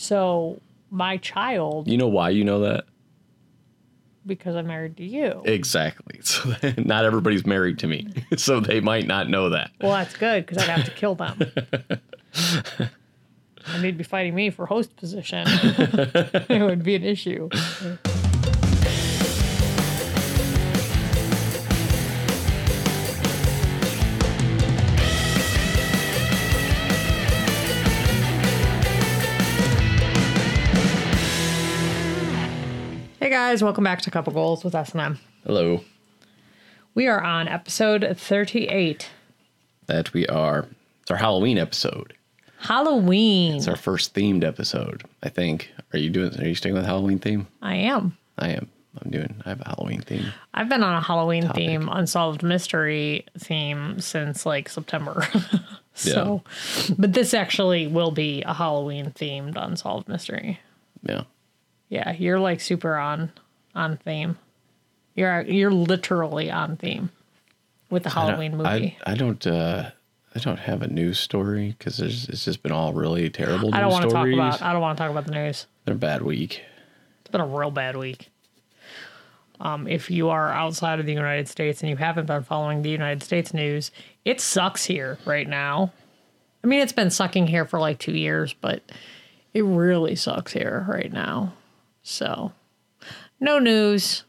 So my child, You know why you know that? because I'm married to you. Exactly. So not everybody's married to me, so they might not know that. Well, that's good because I'd have to kill them. and they'd be fighting me for host position. it would be an issue. Guys, welcome back to Couple Goals with S&M. Hello. We are on episode 38, That we are. It's our Halloween episode. Halloween. It's our first themed episode. I think. Are you doing? Are you sticking with Halloween theme? I am. I am. I'm doing. I have a Halloween theme. I've been on a Halloween theme, unsolved mystery theme since like September. so, but this actually will be a Halloween themed unsolved mystery. Yeah. Yeah, you're like super on on theme. You're you're literally on theme with the Halloween movie. I, I don't. uh I don't have a news story because it's just been all really terrible. I, don't want to talk about I don't want to talk about the news. Been a bad week. It's been a real bad week. Um, if you are outside of the United States and you haven't been following the United States news, it sucks here right now. I mean, it's been sucking here for like two years, but it really sucks here right now. So, no news.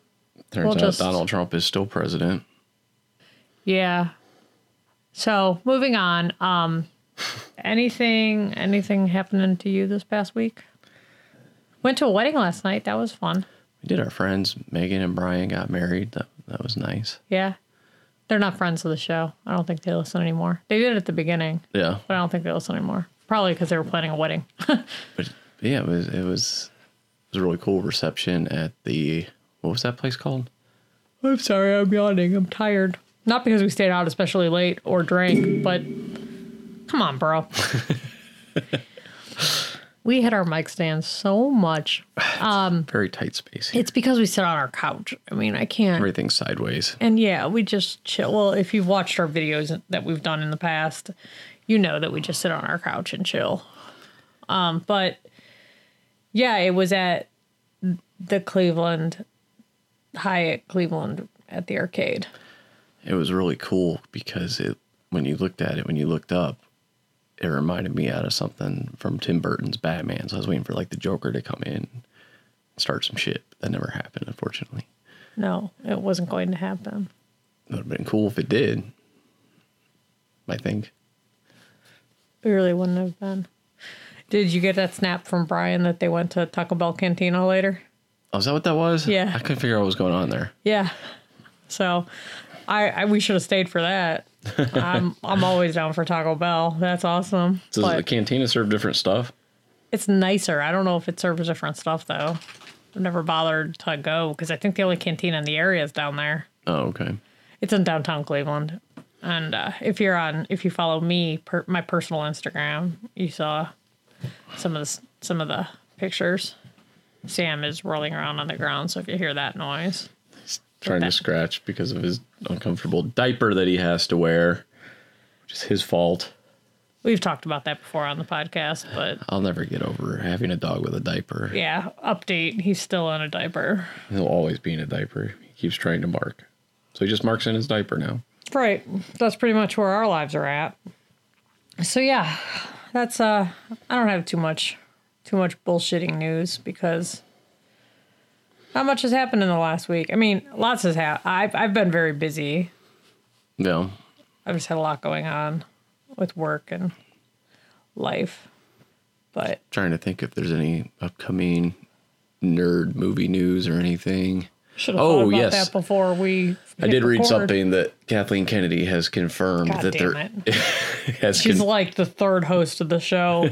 Turns We'll out just- Donald Trump is still president. Yeah. So, moving on. Um, anything anything happening to you this past week? Went to a wedding last night. That was fun. We did. Our friends Megan and Brian got married. That that was nice. Yeah. They're not friends of the show. I don't think they listen anymore. They did at the beginning, Yeah. but I don't think they listen anymore. Probably because they were planning a wedding. But yeah, it was it was was a really cool reception at the what was that place called? I'm sorry, I'm yawning. I'm tired. Not because we stayed out especially late or drank, but come on, bro. we hit our mic stands so much. Um, very tight space. Here. It's because we sit on our couch. I mean, I can't. Everything's sideways. And yeah, we just chill. Well, if you've watched our videos that we've done in the past, you know that we just sit on our couch and chill. Um, but yeah, it was at the Cleveland Hyatt Cleveland at the arcade. It was really cool because it when you looked at it, when you looked up, it reminded me out of something from Tim Burton's Batman. So I was waiting for like the Joker to come in and start some shit. That never happened, unfortunately. No, it wasn't going to happen. It would have been cool if it did. I think. It really wouldn't have been. Did you get that snap from Brian that they went to Taco Bell Cantina later? Oh, is that what that was? Yeah. I couldn't figure out what was going on there. Yeah. So, I, I we should have stayed for that. I'm I'm always down for Taco Bell. That's awesome. So does the cantina serve different stuff? it's nicer. I don't know if it serves different stuff though. I've never bothered to go because I think the only cantina in the area is down there. Oh, okay. It's in downtown Cleveland. And uh, if you're on, if you follow me, per, my personal Instagram, you saw some of the some of the pictures. Sam is rolling around on the ground, so if you hear that noise, he's Trying to scratch because of his uncomfortable diaper that he has to wear, which is his fault. we've talked about that before on the podcast. But I'll never get over having a dog with a diaper. yeah, update: he's still in a diaper. He'll always be in a diaper. He keeps trying to mark. So he just marks in his diaper now. Right. That's pretty much where our lives are at. So yeah, that's uh I don't have too much too much bullshitting news because not much has happened in the last week. I mean, lots has happened. I've I've been very busy. No. I've just had a lot going on with work and life. But Trying to think if there's any upcoming nerd movie news or anything. Should have Oh, thought about yes. that before we I did read something that Kathleen Kennedy has confirmed God that there has She's con- like the third host of the show.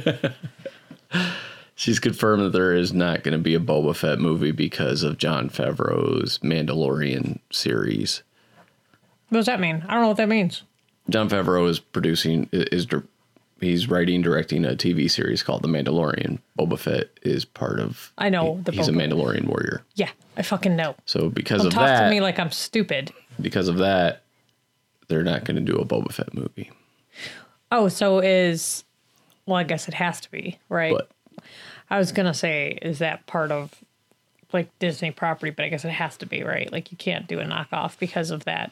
she's confirmed that there is not going to be a Boba Fett movie because of Jon Favreau's Mandalorian series. what does that mean? I don't know what that means. Jon Favreau is producing is he's writing directing a TV series called The Mandalorian. Boba Fett is part of. I know the he's a Mandalorian warrior. Yeah, I fucking know. So because Don't of talk that, to me like I'm stupid. because of that, they're not going to do a Boba Fett movie. Oh, so is well, I guess it has to be, right? But I was gonna say, is that part of like Disney property? But I guess it has to be, right? Like you can't do a knockoff because of that.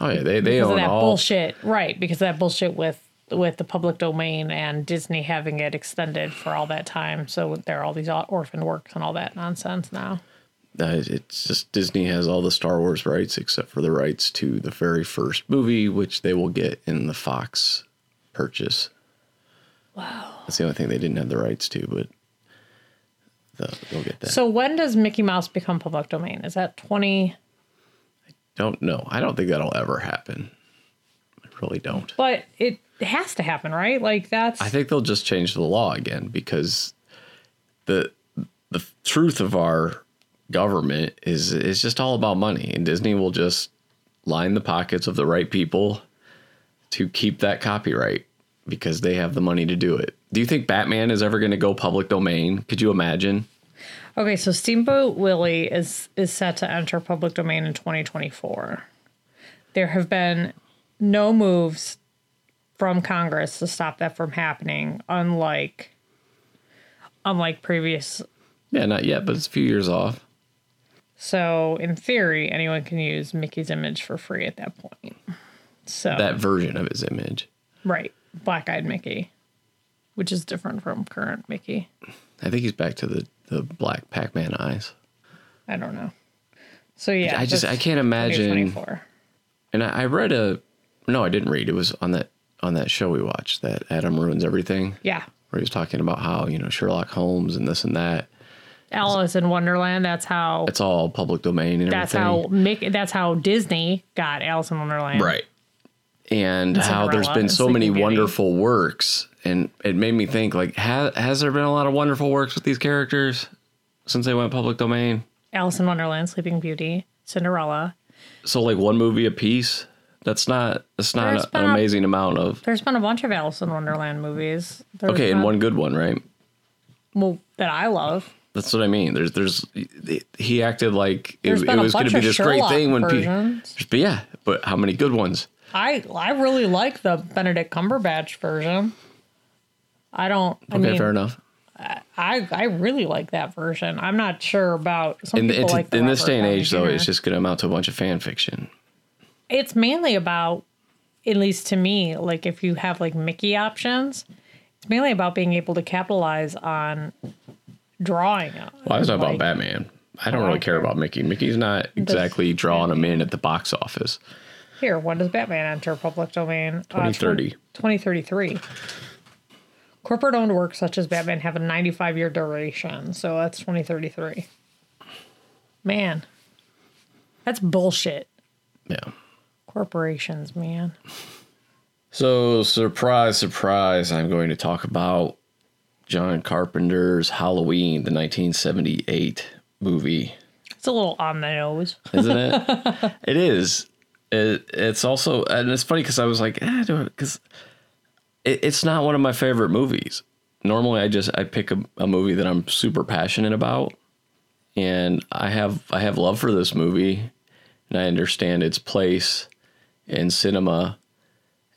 Oh yeah, they they Because of own that all. bullshit, right? Because of that bullshit with with the public domain and Disney having it extended for all that time. So there are all these orphan works and all that nonsense now. Uh, it's just Disney has all the Star Wars rights except for the rights to the very first movie, which they will get in the Fox purchase. Wow. That's the only thing they didn't have the rights to, but the, they'll get that. So when does Mickey Mouse become public domain? Is that twenty? I don't know. I don't think that'll ever happen. I really don't. But it has to happen, right? Like that's. I think they'll just change the law again because the the truth of our government is is just all about money, and Disney will just line the pockets of the right people to keep that copyright because they have the money to do it. Do you think Batman is ever going to go public domain? Could you imagine? Okay, so Steamboat Willie is is set to enter public domain in 2024. There have been no moves from Congress to stop that from happening, unlike unlike previous. Yeah, not yet, but it's a few years off. So in theory, anyone can use Mickey's image for free at that point. So That version of his image. right, black eyed Mickey, which is different from current Mickey. I think he's back to the the black Pac-Man eyes. I don't know. So yeah, I just I can't imagine 2024. And I, I read a no, I didn't read. It was on that on that show we watched that Adam ruins everything, Yeah, where he was talking about how you know Sherlock Holmes and this and that. Alice in Wonderland. That's how. It's all public domain and That's everything. how Mick. That's how Disney got Alice in Wonderland. right. And how there's been so many Beauty. wonderful works, and it made me think like, ha, has there been a lot of wonderful works with these characters since they went public domain? Alice in Wonderland, Sleeping Beauty, Cinderella. So like one movie a piece. That's not that's not There's a- been an a- amazing amount of There's been a bunch of Alice in Wonderland movies. There's okay, and been- one good one, right? well that I love. That's what I mean. There's, there's, he acted like it, There's it a was going to be of this great thing when people. versions. But yeah, but how many good ones? I I really like the Benedict Cumberbatch version. I don't. I Okay, mean, fair enough. I I really like that version. I'm not sure about some In, people like the in this Robert day and Downey age, though, Jr.. it's just going to amount to a bunch of fan fiction. It's mainly about at least to me like if you have like mickey options it's mainly about being able to capitalize on drawing Well, I was talking like, about Batman. I don't really care about Mickey. Mickey's not exactly drawing them in at the box office. here when does batman enter public domain Uh, 2030. 2033 corporate owned works such as batman have a 95 year duration so that's 2033 man that's bullshit Yeah. Corporations man So, surprise, surprise, I'm going to talk about John Carpenter's Halloween, the 1978 movie. it's a little on the nose isn't it? it is. It, it's also, and it's funny because I was like, eh, because it, it's not one of my favorite movies. Normally, I just I pick a, a movie that I'm super passionate about, and I have I have love for this movie, and I understand its place in cinema,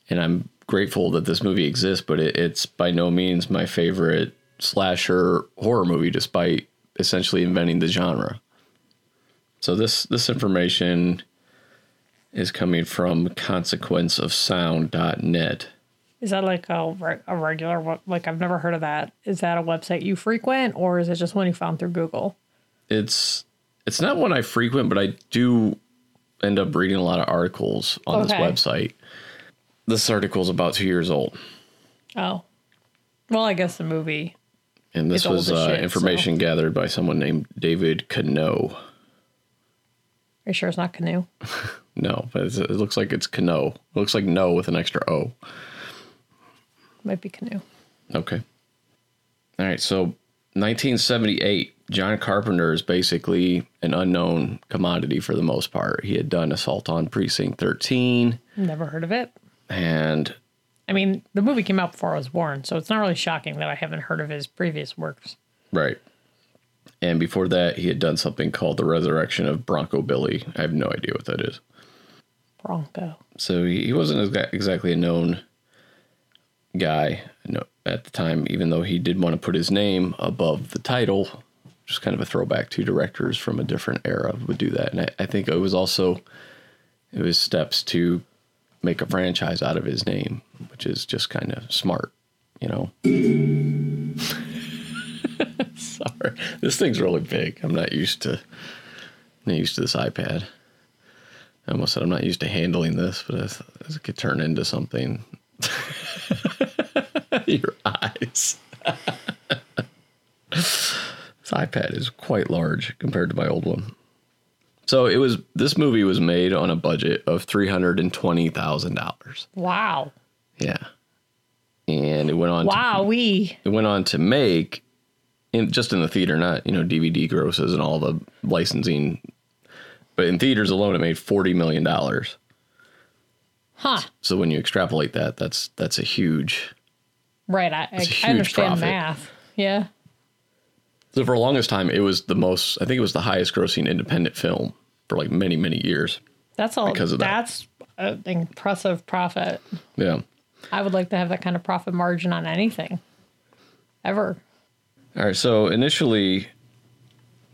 and I'm grateful that this movie exists. But it, it's by no means my favorite slasher horror movie, despite essentially inventing the genre. So this this information is coming from consequenceofsound.net. Is that like a, a regular, like I've never heard of that. Is that a website you frequent or is it just one you found through Google? It's it's not one I frequent, but I do end up reading a lot of articles on this website. This article is about two years old, Oh. Well, I guess the movie. and this was uh, shit, information gathered by someone named David Cano. Are you sure it's not Canoe? No, but it's, it looks like it's Cano. It looks like no with an extra O. Might be Canoe. Okay. All right. So 1978, John Carpenter is basically an unknown commodity for the most part. He had done Assault on Precinct 13 Never heard of it. and I mean, the movie came out before I was born, so it's not really shocking that I haven't heard of his previous works. right. And before that, he had done something called The Resurrection of Bronco Billy. I have no idea what that is. Bronco. So he, he wasn't exactly a known guy at the time, even though he did want to put his name above the title, just kind of a throwback to directors from a different era would do that. And I, I think it was also it was steps to make a franchise out of his name, which is just kind of smart, you know. Sorry, this thing's really big. I'm not used to not used to this iPad. I almost said I'm not used to handling this, but this could turn into something. Your eyes. this iPad is quite large compared to my old one. So it was this movie was made on a budget of three hundred and twenty thousand dollars. Wow. Yeah. And it went on Wow, we. it went on to make in just in the theater, not, you know, DVD grosses and all the licensing. But in theaters alone it made forty million dollars. Huh. So when you extrapolate that, that's that's a huge Right. I, I, huge I understand profit. math. Yeah. So for the longest time, it was the most. I think it was the highest grossing independent film for like many many years. That's all. Because of that. that's an impressive profit. Yeah. I would like to have that kind of profit margin on anything. Ever. All right. So initially,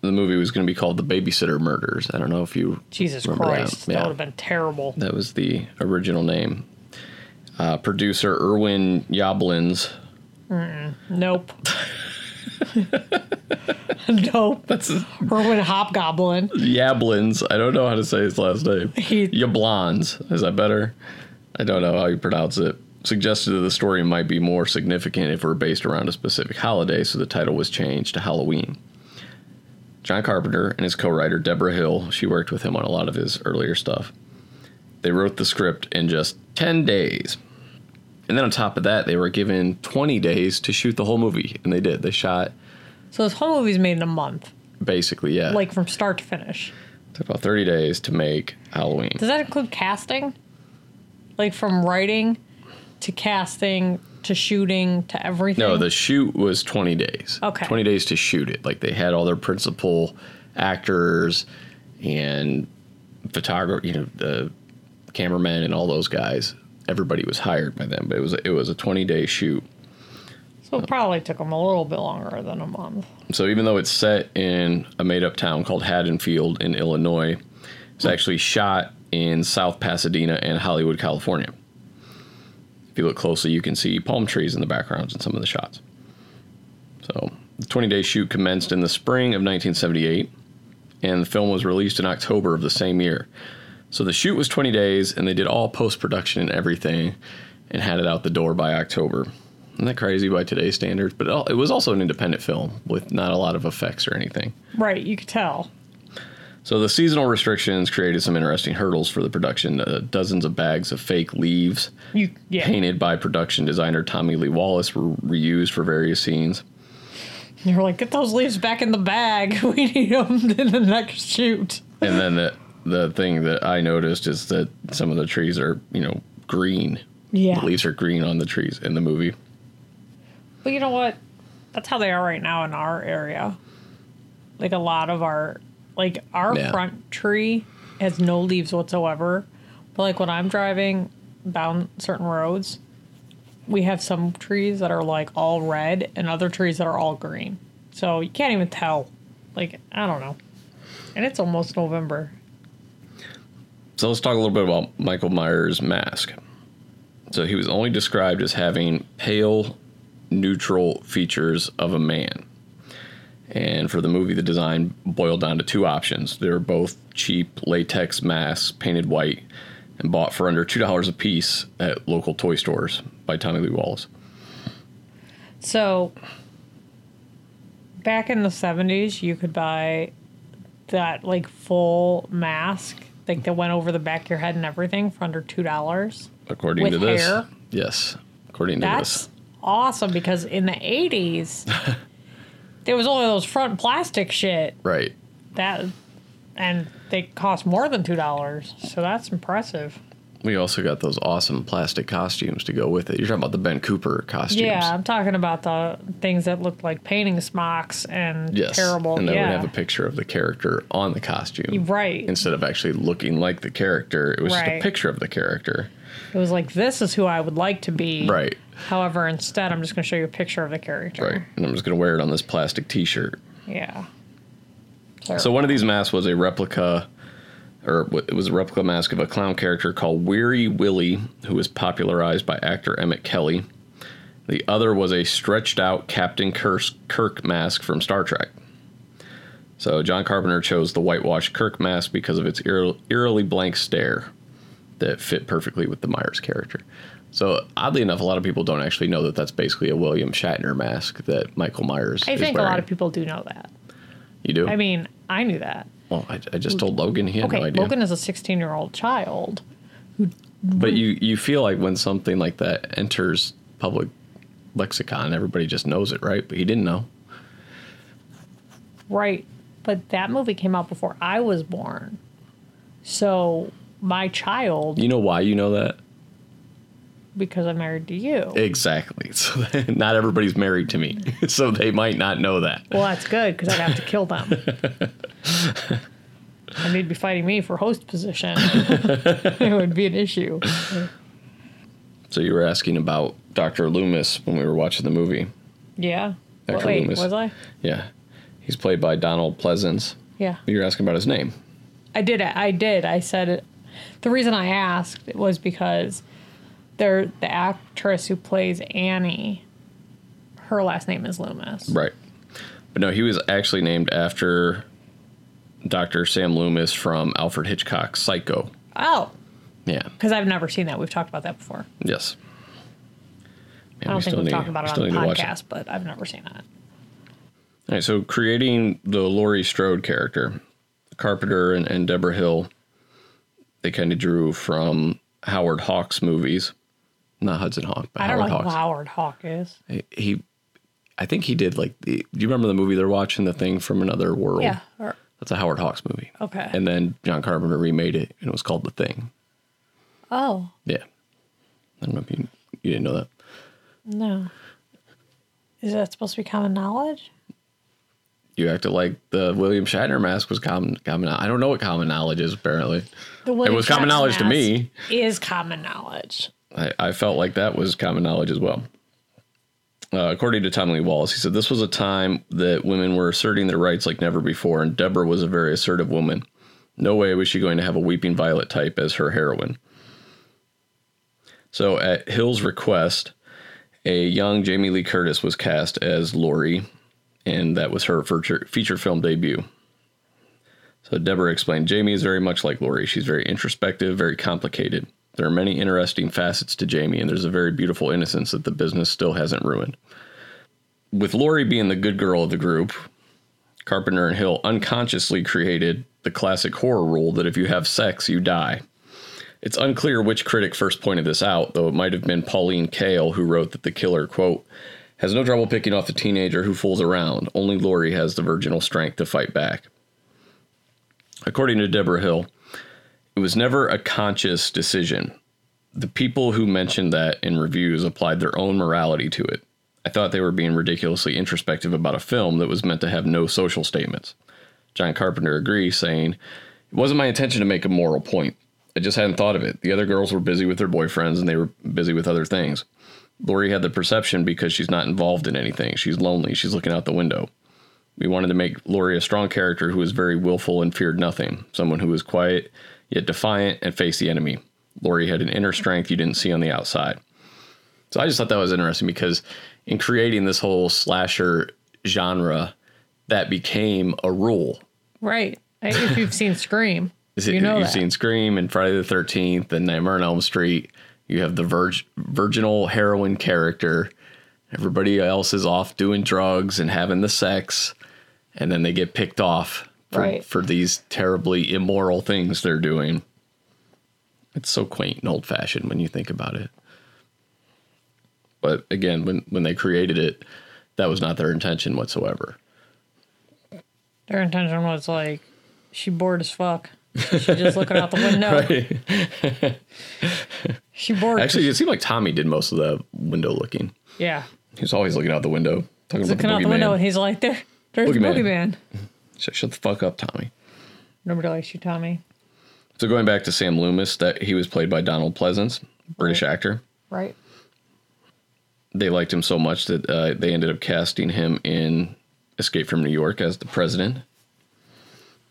the movie was going to be called The Babysitter Murders. I don't know if you Jesus remember that. Christ. That, would have been terrible. That was the original name. Uh, producer Irwin Yablins. Nope. nope. That's Erwin Hobgoblin. Yablins. I don't know how to say his last name. He- Yablans. Is that better? I don't know how you pronounce it. Suggested that the story might be more significant if it were based around a specific holiday, so the title was changed to Halloween. John Carpenter and his co writer, Deborah Hill, she worked with him on a lot of his earlier stuff. They wrote the script in just 10 days. And then on top of that, they were given 20 days to shoot the whole movie, and they did. They shot So this whole movie's made in a month, basically, yeah. like from start to finish. took about 30 days to make Halloween. Does that include casting? Like from writing to casting to shooting to everything? No, the shoot was 20 days. Okay. 20 days to shoot it. Like they had all their principal actors and photographer, you know, the cameramen and all those guys. Everybody was hired by them, but it was it was a 20 day shoot. So it probably took them a little bit longer than a month. So even though it's set in a made up town called Haddonfield in Illinois, it's actually shot in South Pasadena and Hollywood, California. If you look closely, you can see palm trees in the backgrounds in some of the shots. So the 20 day shoot commenced in the spring of 1978, and the film was released in October of the same year. So the shoot was 20 days, and they did all post production and everything, and had it out the door by October. Isn't that crazy by today's standards? But it was also an independent film with not a lot of effects or anything. Right, you could tell. So the seasonal restrictions created some interesting hurdles for the production. Uh, dozens of bags of fake leaves You yeah. painted by production designer Tommy Lee Wallace were reused for various scenes. You're like, get those leaves back in the bag. We need them in the next shoot. And then the the thing that I noticed is that some of the trees are, you know, green. Yeah. The leaves are green on the trees in the movie. But you know what? That's how they are right now in our area. Like a lot of our, like our Yeah. front tree has no leaves whatsoever. But like when I'm driving down certain roads, we have some trees that are like all red and other trees that are all green. So you can't even tell. Like, I don't know. And it's almost November. So let's talk a little bit about Michael Myers' mask. So he was only described as having pale, neutral features of a man. And for the movie, the design boiled down to two options. They were both cheap latex masks painted white and bought for under $2 a piece at local toy stores by Tommy Lee Wallace. So back in the 70s, you could buy that like full mask, like that went over the back of your head and everything for under $2. According With to this. hair? Yes. According to this, That's awesome because in the 80s, there was only those front plastic shit Right. that, and they cost more than $2. So that's impressive. We also got those awesome plastic costumes to go with it. You're talking about the Ben Cooper costumes. Yeah, I'm talking about the things that looked like painting smocks and Yes. terrible. And that yeah. would have a picture of the character on the costume. right. Instead of actually looking like the character, it was just a picture of the character. It was like, this is who I would like to be. Right. However, instead, I'm just going to show you a picture of the character. Right. And I'm just going to wear it on this plastic t shirt. Yeah. So one of these masks was a replica, or it was a replica mask of a clown character called Weary Willie, who was popularized by actor Emmett Kelly. The other was a stretched out Captain Kirk mask from Star Trek. So John Carpenter chose the whitewashed Kirk mask because of its eerily blank stare that fit perfectly with the Myers character. So oddly enough, a lot of people don't actually know that that's basically a William Shatner mask that Michael Myers. I think wearing. a lot of people do know that. You do? I mean, I knew that. Well, I, I just told Logan he had okay, no idea. Logan is a 16 year old child. Who, but you you feel like when something like that enters public lexicon, everybody just knows it, right? But he didn't know. Right. But that movie came out before I was born. So my child. You know why you know that? Because I'm married to you. Exactly. So not everybody's married to me. So they might not know that. Well, that's good because I'd have to kill them. and they'd be fighting me for host position. it would be an issue. So you were asking about Dr. Loomis when we were watching the movie. Yeah. Dr. Wait, Loomis. was I? Yeah. He's played by Donald Pleasence. Yeah. You're asking about his name. I did. I did. I said it. The reason I asked was because the actress who plays Annie. Her last name is Loomis. Right. But no, he was actually named after Dr. Sam Loomis from Alfred Hitchcock's Psycho. Oh. Yeah. Because I've never seen that. We've talked about that before. Yes. Man, I don't we think we've talked about it on the podcast, but I've never seen that. All right, so creating the Laurie Strode character, Carpenter and, and Debra Hill, they kind of drew from Howard Hawks movies, not Hudson Hawk, but I don't Howard know who Howard Hawk is. He, he, I think he did like the. Do you remember the movie they're watching, The Thing from Another World? Yeah. Or, That's a Howard Hawks movie. Okay. And then John Carpenter remade it, and it was called The Thing. oh Yeah. I don't know if you you didn't know that. no, is that supposed to be common knowledge? You acted like the William Shatner mask was common. Common. I don't know what common knowledge is. Apparently, it was common Shatner knowledge to me. Is common knowledge. I, I felt like that was common knowledge as well. Uh, according to Tommy Wallace, he said this was a time that women were asserting their rights like never before, and Deborah was a very assertive woman. No way was she going to have a Weeping Violet type as her heroine. So, at Hill's request, a young Jamie Lee Curtis was cast as Laurie, and that was her feature, feature film debut. So, Deborah explained Jamie is very much like Laurie. She's very introspective, very complicated. There are many interesting facets to Jamie, and there's a very beautiful innocence that the business still hasn't ruined. With Laurie being the good girl of the group, Carpenter and Hill unconsciously created the classic horror rule that if you have sex, you die. It's unclear which critic first pointed this out, though it might have been Pauline Kael who wrote that the killer, quote, has no trouble picking off the teenager who fools around. Only Laurie has the virginal strength to fight back. According to Deborah Hill, it was never a conscious decision. The people who mentioned that in reviews applied their own morality to it. I thought they were being ridiculously introspective about a film that was meant to have no social statements. John Carpenter agrees, saying, It wasn't my intention to make a moral point. I just hadn't thought of it. The other girls were busy with their boyfriends and they were busy with other things. Laurie had the perception because she's not involved in anything. She's lonely. She's looking out the window. We wanted to make Laurie a strong character who was very willful and feared nothing, someone who was quiet yet defiant and face the enemy. Laurie had an inner strength you didn't see on the outside. So I just thought that was interesting because in creating this whole slasher genre, that became a rule. Right. If you've seen Scream, Is it, you know you've that. seen Scream and Friday the Thirteenth and Nightmare on Elm Street. You have the virg- virginal heroine character. Everybody else is off doing drugs and having the sex, and then they get picked off for, Right. for these terribly immoral things they're doing. It's so quaint and old fashioned when you think about it. But again, when when they created it, that was not their intention whatsoever. Their intention was like, she bored as fuck. She's just looking out the window. She bored. Actually, it seemed like Tommy did most of the window looking. yeah. He was always looking out the window, talking He's about looking the out the window and he's like, there, there's Boogeyman. Boogeyman. Shut, shut the fuck up, Tommy. Nobody likes you, Tommy. So going back to Sam Loomis, that he was played by Donald Pleasence, British actor. Right. they liked him so much that uh, they ended up casting him in Escape from New York as the president.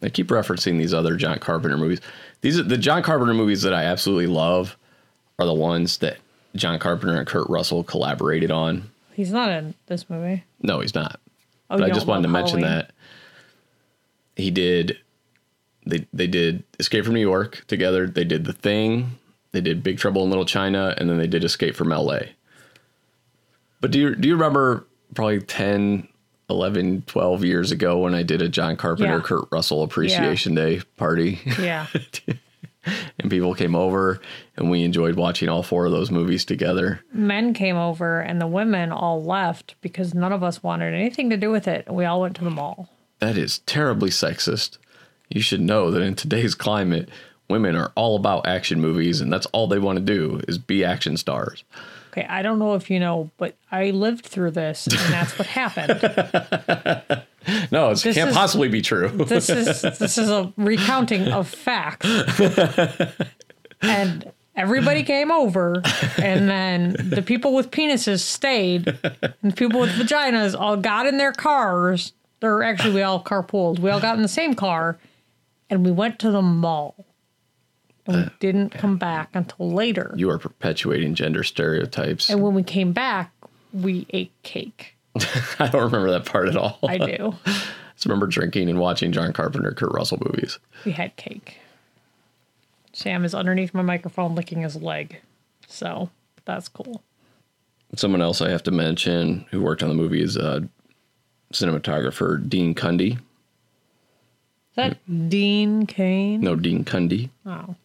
I keep referencing these other John Carpenter movies. These are the John Carpenter movies that I absolutely love are the ones that John Carpenter and Kurt Russell collaborated on. He's not in this movie. No, he's not. Oh, but I just wanted to love mention that he did they they did Escape from New York together. They did The Thing. They did Big Trouble in Little China, and then they did Escape from L.A. But do you do you remember probably 10, 11, 12 years ago when I did a John Carpenter Yeah. Kurt Russell Appreciation Day party, Yeah. and people came over, and we enjoyed watching all four of those movies together. Men came over and the women all left because none of us wanted anything to do with it. We all went to the mall. That is terribly sexist. You should know that in today's climate, women are all about action movies, and that's all they want to do is be action stars. Okay, I don't know if you know, but I lived through this and that's what happened. No, it can't is- possibly be true. This is this is a recounting of facts. And everybody came over and then the people with penises stayed and the people with vaginas all got in their cars. Or actually we all carpooled. We all got in the same car and we went to the mall. And we didn't come back until later. you are perpetuating gender stereotypes. And when we came back, we ate cake. I don't remember that part at all. I do. just remember drinking and watching John Carpenter, Kurt Russell movies. We had cake. Sam is underneath my microphone licking his leg. So that's cool. Someone else I have to mention who worked on the movie is uh, cinematographer Dean Cundy. Is that Dean Cain? No, Dean Cundy. Wow.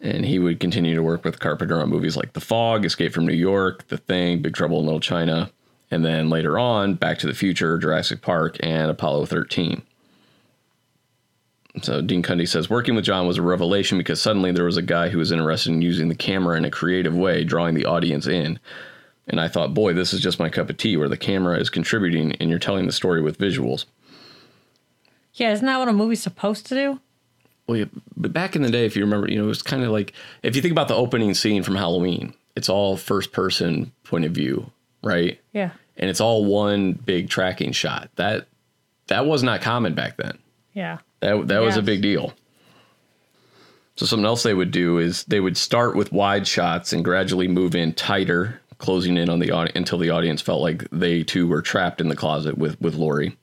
and he would continue to work with Carpenter on movies like The Fog, Escape from New York, The Thing, Big Trouble in Little China, and then later on, Back to the Future, Jurassic Park, and Apollo 13. So Dean Cundy says working with John was a revelation because suddenly there was a guy who was interested in using the camera in a creative way, drawing the audience in. And I thought, boy, this is just my cup of tea where the camera is contributing and you're telling the story with visuals. Yeah, isn't that what a movie's supposed to do? Well, yeah, but back in the day, if you remember, you know, it was kind of like if you think about the opening scene from Halloween, it's all first person point of view, right? Yeah. And it's all one big tracking shot. That that was not common back then. Yeah. That that was a big deal. So something else they would do is they would start with wide shots and gradually move in tighter, closing in on the audience until the audience felt like they too were trapped in the closet with with Laurie.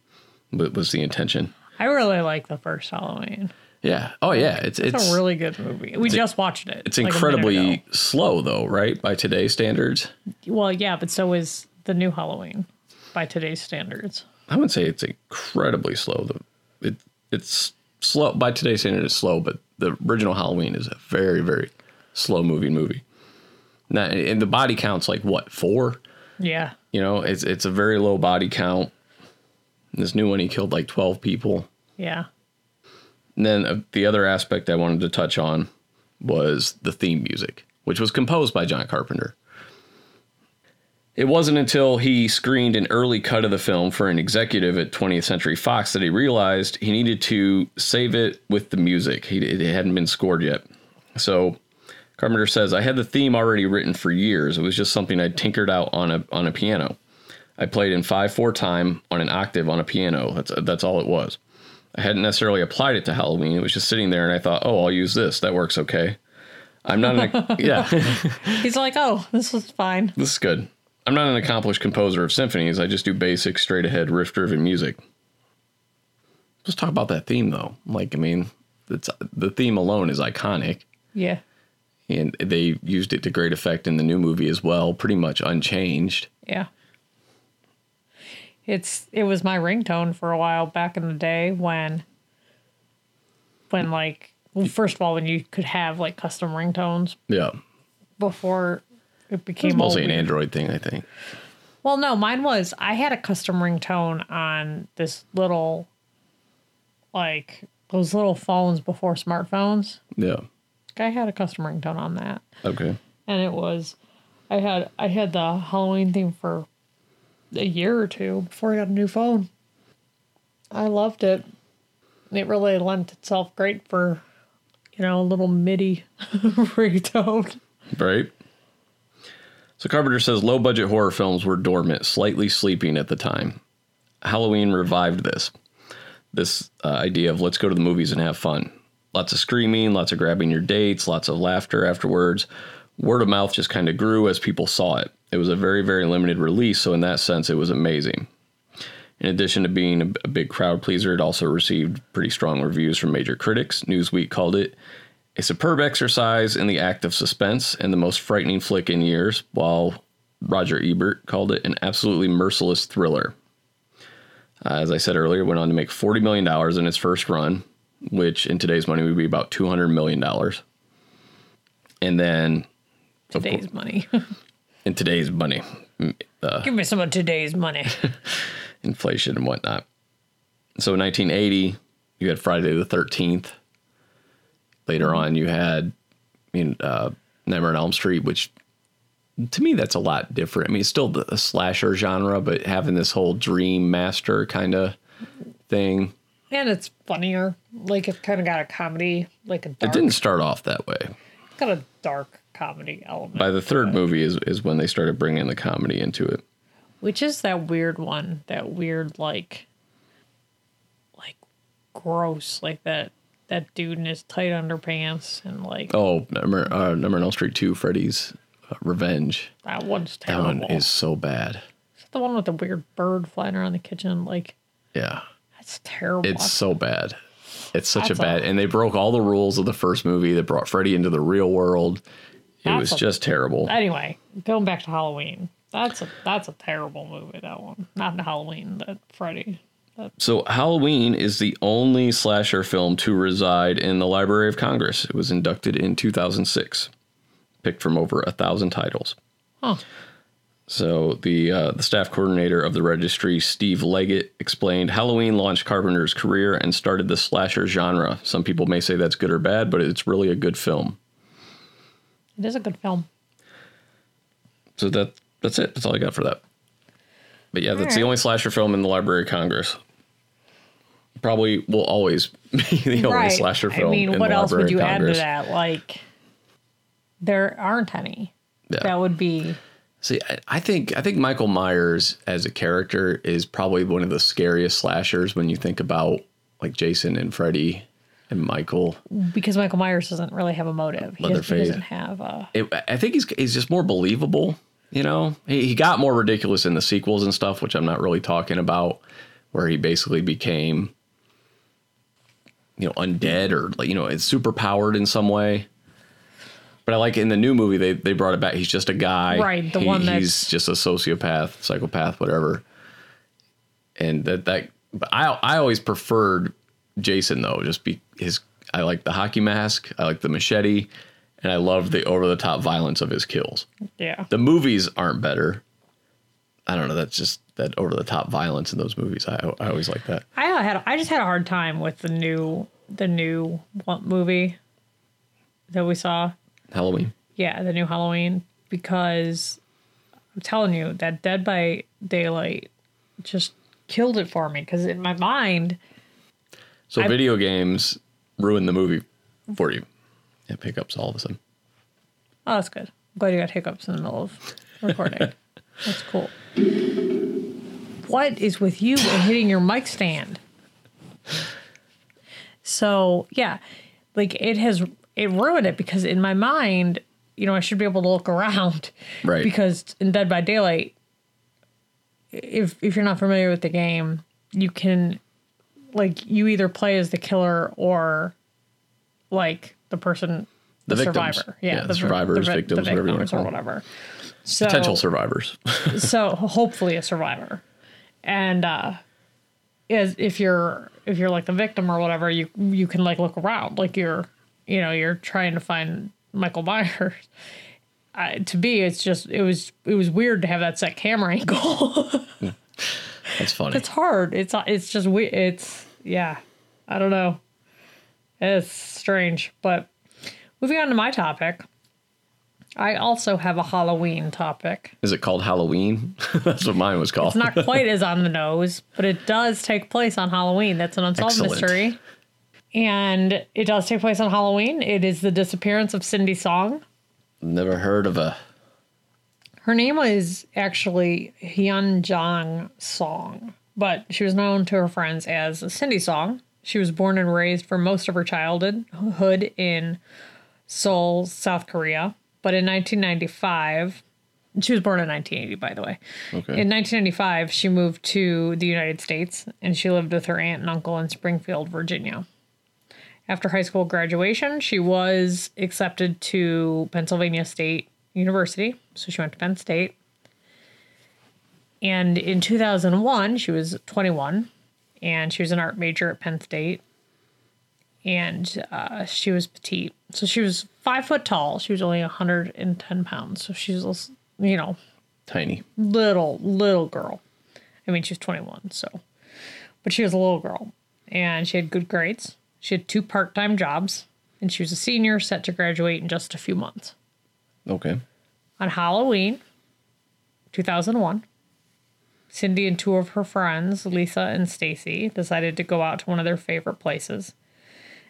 But was the intention? I really like the first Halloween. Yeah. Oh yeah. It's it's It's, a really good movie. We just watched it. It's like incredibly slow, though, right? By today's standards, well, yeah, but so is the new Halloween by today's standards. I wouldn't say it's incredibly slow. The it it's slow by today's standards. It's slow, but the original Halloween is a very very slow moving movie. Now, and the body count's like what four? Yeah. You know, it's it's a very low body count. This new one, he killed like twelve people. Yeah. And then uh, the other aspect I wanted to touch on was the theme music, which was composed by John Carpenter. It wasn't until he screened an early cut of the film for an executive at 20th Century Fox that he realized he needed to save it with the music. He, it hadn't been scored yet. So Carpenter says, I had the theme already written for years. It was just something I tinkered out on a, on a piano. I played in 5 4 time on an octave on a piano. That's, that's all it was. I hadn't necessarily applied it to Halloween. It was just sitting there, and I thought, oh, I'll use this. That works okay. I'm not an yeah, He's like, oh, this was fine. this is good. I'm not an accomplished composer of symphonies. I just do basic, straight ahead, riff driven music. Let's talk about that theme though. Like, I mean, it's the theme alone is iconic, Yeah. And they used it to great effect in the new movie as well, pretty much unchanged. Yeah. It's it was my ringtone for a while back in the day when when like well, first of all when you could have like custom ringtones Yeah, before it became mostly all an. Android thing, I think. Well, no, mine was I had a custom ringtone on this little like those little phones before smartphones. Yeah. I had a custom ringtone on that. Okay. and it was I had I had the Halloween theme for a year or two before I got a new phone. I loved it. It really lent itself great for you know a little MIDI ringtone. Right. So Carpenter says low budget horror films were dormant, slightly sleeping at the time. Halloween revived this. This uh, idea of let's go to the movies and have fun. Lots of screaming, lots of grabbing your dates, lots of laughter afterwards. Word of mouth just kind of grew as people saw it. It was a very, very limited release, so in that sense, it was amazing. In addition to being a, big crowd pleaser, it also received pretty strong reviews from major critics. Newsweek called it a superb exercise in the act of suspense and the most frightening flick in years, while Roger Ebert called it an absolutely merciless thriller. Uh, as I said earlier, went on to make $40 million in its first run, which in today's money would be about $200 million. And then Today's money. in today's money, uh, Give me some of today's money. inflation and whatnot. So in 1980, you had Friday the 13th. Later Mm-hmm. on, you had I mean, uh, Nightmare on Elm Street, which to me that's a lot different. I mean, it's still the slasher genre, but having this whole dream master kind of thing. And it's funnier. Like it kind of got a comedy, like a It didn't start off that way. got a dark comedy element. By the third movie is is when they started bringing the comedy into it. Which is that weird one? That weird like like gross, like that that dude in his tight underpants and like Oh, number uh, Nightmare on Elm Street 2, Freddy's uh, Revenge. that one's That terrible. one is so bad. Is that the one with the weird bird flying around the kitchen? Like Yeah. That's terrible. It's so bad. It's such That's a bad, a- and they broke all the rules of the first movie that brought Freddy into the real world. It was a- just terrible. anyway, going back to Halloween. That's a that's a terrible movie. That one, not Halloween. That Freddy. So Halloween is the only slasher film to reside in the Library of Congress. It was inducted in 2006, picked from over a thousand titles. Huh. So the uh, the staff coordinator of the registry, Steve Leggett, explained Halloween launched Carpenter's career and started the slasher genre. Some people may say that's good or bad, but it's really a good film. It is a good film. So that that's it. That's all I got for that. But yeah, that's the only slasher film in the Library of Congress. Probably will always be the only slasher film. I mean, what else would you add to that? Like, there aren't any. Yeah. That would be See, I, think I think Michael Myers as a character is probably one of the scariest slashers when you think about like Jason and Freddy and Michael. because Michael Myers doesn't really have a motive. He, doesn't- he doesn't have a. It, I think he's he's just more believable. You know, he, he got more ridiculous in the sequels and stuff, which I'm not really talking about, where he basically became, you know, undead or like you know, it's super powered in some way. But I like in the new movie they they brought it back. He's just a guy, Right, the He- one he's just a sociopath, psychopath, whatever. And that that but I I always preferred Jason though, just be his. I like the hockey mask. I like the machete, and I love the over the top violence of his kills. Yeah. The movies aren't better. I don't know. That's just that over the top violence in those movies. I I always like that. I had I just had a hard time with the new the new movie that we saw. Halloween. Yeah, the new Halloween because I'm telling you that Dead by Daylight just killed it for me because in my mind So I- video games ruin the movie for you. It pickups all of a sudden. Oh, that's good. I'm glad you got hiccups in the middle of recording. that's cool. What is with you and hitting your mic stand? So yeah, like it has it ruined it because in my mind, you know, I should be able to look around. Right. Because in Dead by Daylight, if if you're not familiar with the game, you can like you either play as the killer or like the person The the. Yeah, Yeah, the the, survivors, the, vi- victims, the whatever victims or call them. whatever. So, Potential survivors. so hopefully a survivor, and uh, is if you're if you're like the victim or whatever, you you can like look around, like you're you know you're trying to find Michael Myers. I, to me, it's just it was it was weird to have that set camera angle. That's funny. it's hard. It's it's just we. It's yeah. I don't know. It's strange, but moving on to my topic. I also have a Halloween topic. Is it called Halloween? That's what mine was called. It's not quite as on the nose, but it does take place on Halloween. That's an unsolved Excellent. mystery. And it does take place on Halloween. It is the disappearance of Cindy Song. Never heard of a Her name is actually Hyun Jong Song, but she was known to her friends as Cindy Song. She was born and raised for most of her childhood in Seoul, South Korea. But in 1995, she was born in 1980, by the way. Okay. In 1995, she moved to the United States and she lived with her aunt and uncle in Springfield, Virginia. After high school graduation, she was accepted to Pennsylvania State University. So she went to Penn State. And in 2001, she was 21 and she was an art major at Penn State. And uh, she was petite. So she was five foot tall. She was only 110 pounds. So she was, you know, Tiny. little, little girl. I mean, she was 21, so. But she was a little girl. And she had good grades. She had two part time jobs. And she was a senior set to graduate in just a few months. Okay. On Halloween, 2001, Cindy and two of her friends, Lisa and Stacy, decided to go out to one of their favorite places.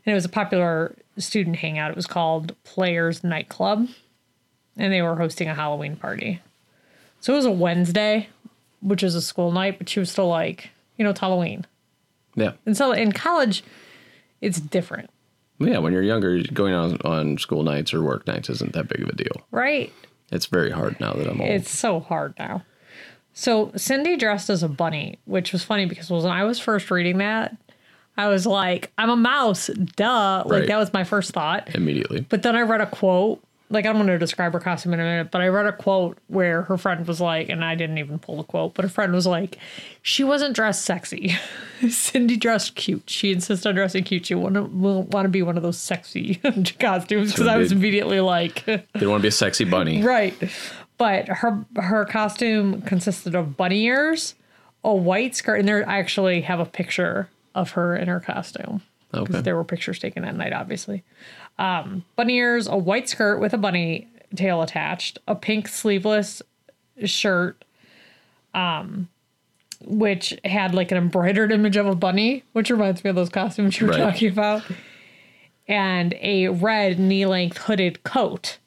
And it was a popular student hangout. It was called Players Nightclub. And they were hosting a Halloween party. So it was a Wednesday, which is a school night, but she was still like, you know, it's Halloween. Yeah. And so in college, it's different, Yeah, when you're younger, going on on school nights or work nights isn't that big of a deal. right? It's very hard now that I'm old. It's so hard now. So Cindy dressed as a bunny, which was funny because when I was first reading that, I was like, I'm a mouse, duh. Like Right. that was my first thought. Immediately. But then I read a quote. Like I'm going to describe her costume in a minute, but I read a quote where her friend was like, and I didn't even pull the quote, but her friend was like, she wasn't dressed sexy. Cindy dressed cute. She insisted on dressing cute. She wouldn't want to be one of those sexy costumes because I was immediately like, They want to be a sexy bunny. Right. But her her costume consisted of bunny ears, a white skirt, and there I actually have a picture of her in her costume. Okay. Because there were pictures taken that night, obviously. Um, bunny ears, a white skirt with a bunny tail attached, a pink sleeveless shirt, um, which had like an embroidered image of a bunny, which reminds me of those costumes you were Right. talking about, and a red knee length hooded coat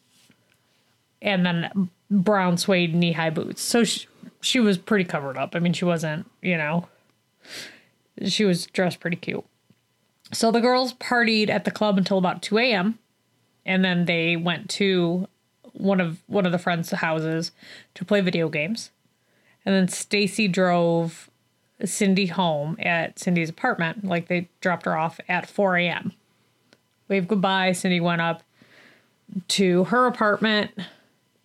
and then brown suede knee high boots. So she, she was pretty covered up. I mean, she wasn't, you know, she was dressed pretty cute. So the girls partied at the club until about 2 a.m. and then they went to one of one of the friends' houses to play video games. And then Stacy drove Cindy home at Cindy's apartment. Like they dropped her off at 4 a.m. Waved goodbye. Cindy went up to her apartment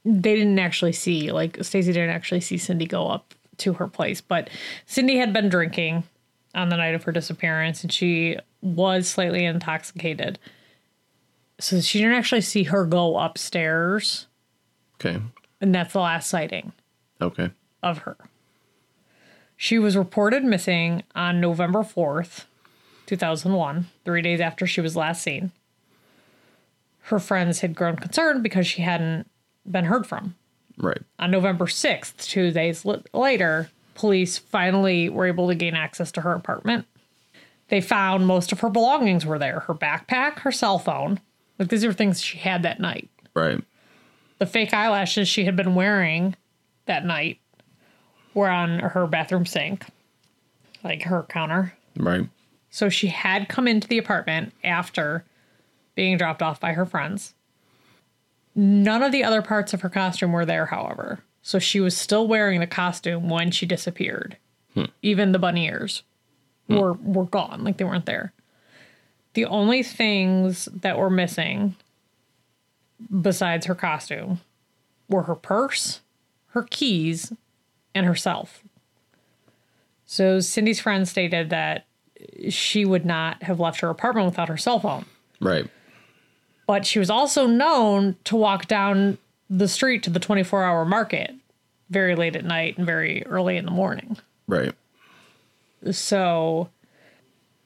they didn't actually see like Stacy didn't actually see Cindy go up to her place, but Cindy had been drinking on the night of her disappearance and she was slightly intoxicated. So she didn't actually see her go upstairs, Okay. and that's the last sighting Okay. of her. She was reported missing on November 4th, 2001, 3 days after she was last seen. Her friends had grown concerned because she hadn't been heard from. Right. On November 6th, two days later, police finally were able to gain access to her apartment. They found most of her belongings were there her backpack, her cell phone. Like, these are things she had that night. Right. The fake eyelashes she had been wearing that night were on her bathroom sink, like her counter. Right. So she had come into the apartment after being dropped off by her friends. None of the other parts of her costume were there, however. So she was still wearing the costume when she disappeared. Even the bunny ears were were gone, like they weren't there. The only things that were missing besides her costume were her purse, her keys, and herself. So Cindy's friend stated that she would not have left her apartment without her cell phone. Right. But she was also known to walk down the street to the 24 hour market very late at night and very early in the morning. Right. So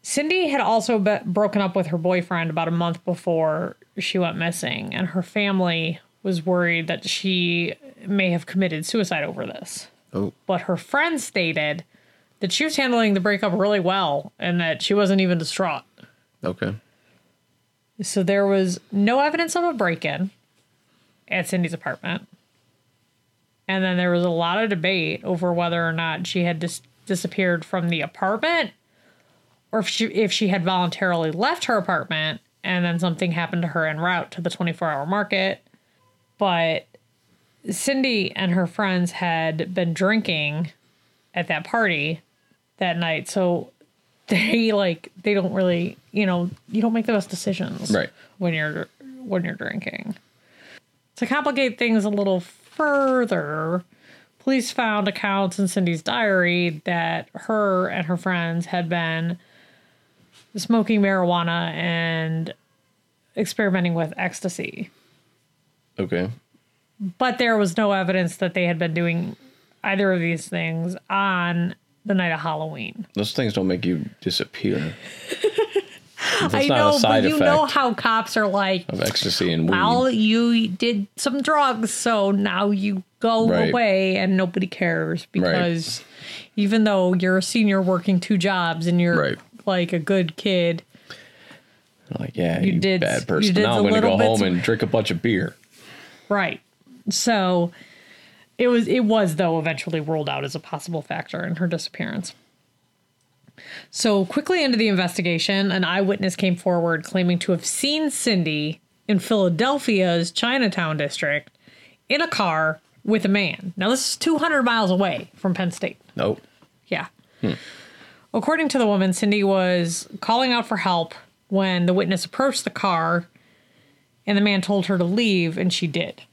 Cindy had also be- broken up with her boyfriend about a month before she went missing, and her family was worried that she may have committed suicide over this. Oh. But her friend stated that she was handling the breakup really well and that she wasn't even distraught. Okay. So there was no evidence of a break in at Cindy's apartment. And then there was a lot of debate over whether or not she had dis- disappeared from the apartment or if she if she had voluntarily left her apartment and then something happened to her en route to the 24-hour market. But Cindy and her friends had been drinking at that party that night. So they like they don't really, you know, you don't make the best decisions Right. when you're when you're drinking. To complicate things a little further, police found accounts in Cindy's diary that her and her friends had been smoking marijuana and experimenting with ecstasy. Okay. But there was no evidence that they had been doing either of these things on the night of Halloween. Those things don't make you disappear. I know, but you know how cops are like, of ecstasy and weed. well, you did some drugs, so now you go Right. away and nobody cares because even though you're a senior working two jobs and you're Right. like a good kid, like, yeah, you you, did- bad person. did Now I'm going to go home and drink a bunch of beer. right? So it was it was though eventually ruled out as a possible factor in her disappearance. So quickly into the investigation, an eyewitness came forward claiming to have seen Cindy in Philadelphia's Chinatown district in a car with a man. Now this is 200 miles away from Penn State. Nope. Yeah. Hmm. According to the woman, Cindy was calling out for help when the witness approached the car and the man told her to leave, and she did.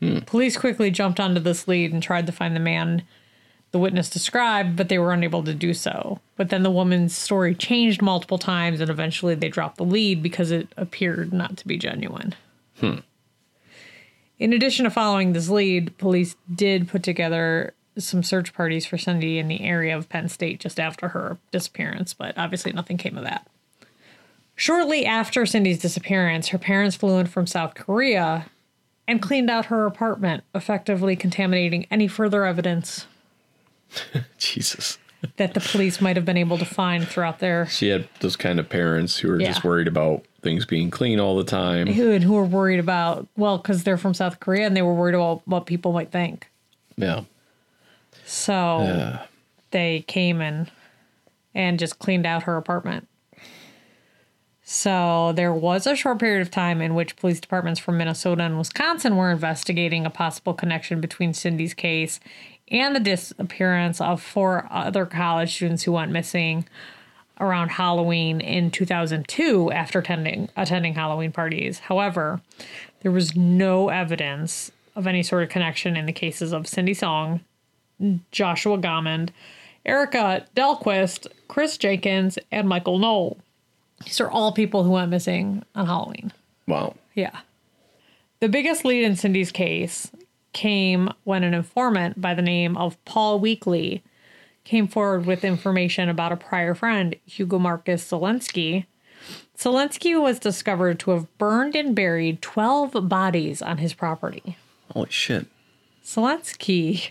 Hmm. Police quickly jumped onto this lead and tried to find the man the witness described, but they were unable to do so. But then the woman's story changed multiple times, and eventually they dropped the lead because it appeared not to be genuine. Hmm. In addition to following this lead, police did put together some search parties for Cindy in the area of Penn State just after her disappearance, but obviously nothing came of that. Shortly after Cindy's disappearance, her parents flew in from South Korea and cleaned out her apartment, effectively contaminating any further evidence Jesus. that the police might have been able to find throughout their She had those kind of parents who were just worried about things being clean all the time. who and who were worried about well because they're from South Korea and they were worried about what people might think. Yeah. So they came and and just cleaned out her apartment. So there was a short period of time in which police departments from Minnesota and Wisconsin were investigating a possible connection between Cindy's case and the disappearance of four other college students who went missing around Halloween in 2002 after attending attending Halloween parties. However, there was no evidence of any sort of connection in the cases of Cindy Song, Joshua Gammond, Erika Dalquist, Chris Jenkins, and Michael Noll. These are all people who went missing on Halloween. Wow. Yeah. The biggest lead in Cindy's case came when an informant by the name of Paul Weakley came forward with information about a prior friend, Hugo Marcus Selenski. Selenski was discovered to have burned and buried 12 bodies on his property. Holy shit. Selenski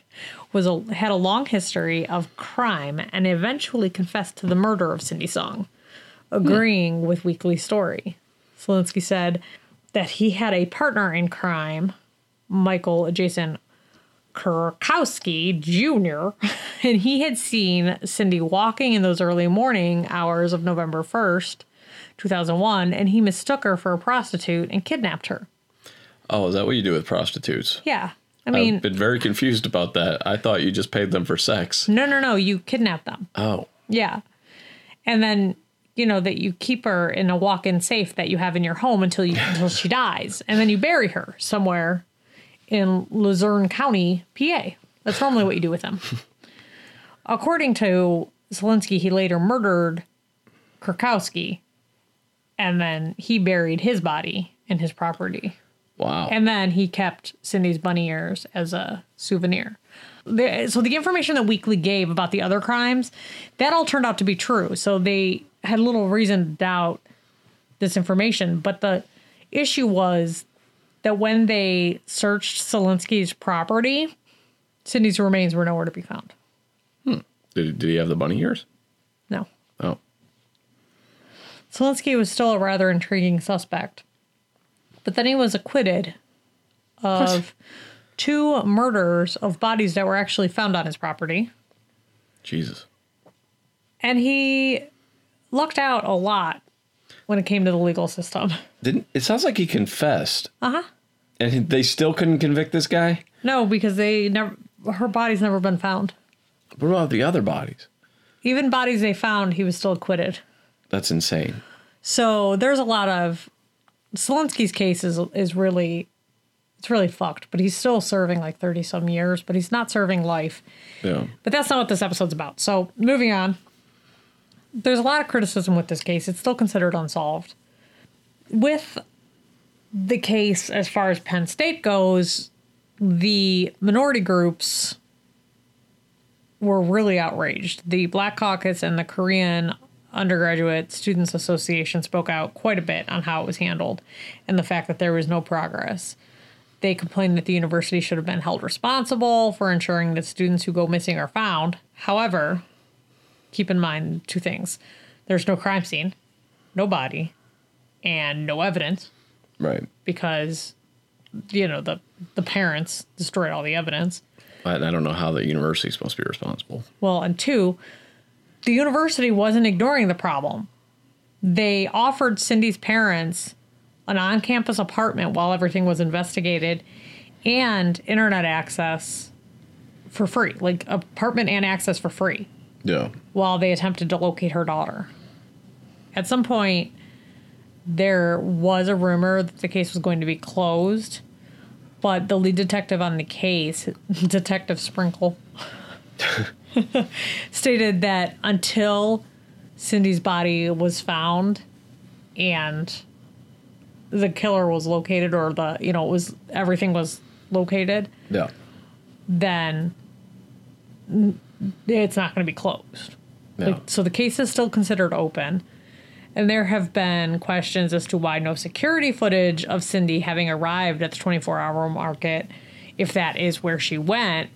was a, had a long history of crime and eventually confessed to the murder of Cindy Song, agreeing with Weakley's story. Selenski said that he had a partner in crime, Michael Jason Kerkowski Jr., and he had seen Cindy walking in those early morning hours of November 1st, 2001, and he mistook her for a prostitute and kidnapped her. Oh, is that what you do with prostitutes? Yeah. I mean, I've been very confused about that. I thought you just paid them for sex. no, no, no, you kidnap them. Oh. Yeah. And then, you know, that you keep her in a walk in safe that you have in your home until you until she dies. And then you bury her somewhere in Luzerne County, PA. That's normally what you do with them. According to Selenski, he later murdered Kerkowski and then he buried his body in his property. Wow. And then he kept Cindy's bunny ears as a souvenir. So the information that Weakley gave about the other crimes, that all turned out to be true. So they had little reason to doubt this information. But the issue was that when they searched Selenski's property, Cindy's remains were nowhere to be found. Hmm. did, did he have the bunny ears? No. Oh. Selenski was still a rather intriguing suspect. But then he was acquitted of two murders of bodies that were actually found on his property. Jesus. And he lucked out a lot when it came to the legal system. Didn't it sounds like he confessed. Uh huh. And they still couldn't convict this guy? No, because they never, her body's never been found. What about the other bodies? Even bodies they found, he was still acquitted. That's insane. So there's a lot of Selenski's case is is really it's really fucked, but he's still serving like 30 some years, but he's not serving life. Yeah. But that's not what this episode's about. So moving on. There's a lot of criticism with this case. It's still considered unsolved. With the case as far as Penn State goes, the minority groups were really outraged. The Black Caucus and the Korean Undergraduate Students Association spoke out quite a bit on how it was handled and the fact that there was no progress. They complained that the university should have been held responsible for ensuring that students who go missing are found. However, keep in mind two things there's no crime scene, no body, and no evidence Right. because, you know, the, the parents destroyed all the evidence. I, I don't know how the university is supposed to be responsible. Well, and two, the university wasn't ignoring the problem. They offered Cindy's parents an on campus apartment while everything was investigated and internet access for free, like apartment and access for free Yeah. while they attempted to locate her daughter. At some point, there was a rumor that the case was going to be closed, but the lead detective on the case, Detective Sprinkle, stated that until Cindy's body was found and the killer was located or the you know it was everything was located Yeah. then it's not going to be closed Yeah. like, so the case is still considered open. And there have been questions as to why no security footage of Cindy having arrived at the 24 hour market, if that is where she went,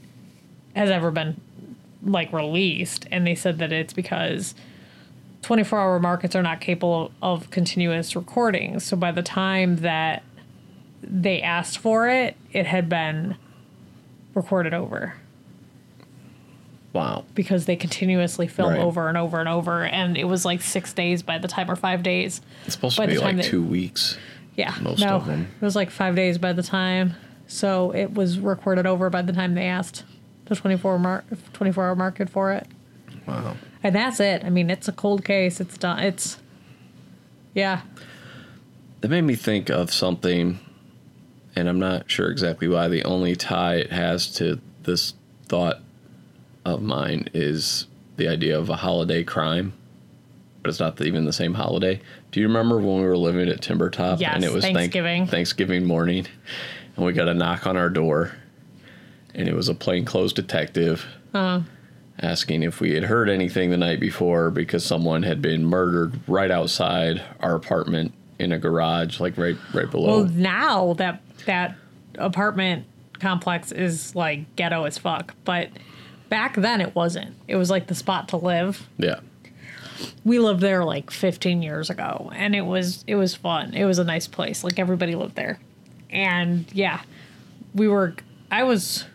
has ever been like released. And they said that it's because 24 hour markets are not capable of continuous recordings. So by the time that they asked for it, it had been recorded over Wow. because they continuously film Right. over and over and over and it was like six days by the time or five days It's supposed to be like that- two weeks. yeah Most no of them. it was like five days by the time so it was recorded over by the time they asked the 24 mar- 24 hour market for it Wow. and that's it i mean it's a cold case it's done it's yeah That made me think of something, and I'm not sure exactly why. The only tie it has to this thought of mine is the idea of a holiday crime, but it's not even the same holiday. Do you remember when we were living at Timber Top Yes, and it was thank- Thanksgiving. Thanksgiving morning, and we got a knock on our door, and it was a plainclothes detective uh, asking if we had heard anything the night before because someone had been murdered right outside our apartment in a garage, like right right below. well now that that apartment complex is like ghetto as fuck but back then it wasn't. It was like the spot to live. Yeah, we lived there like 15 years ago and it was it was fun. It was a nice place. Like everybody lived there. And yeah we were i was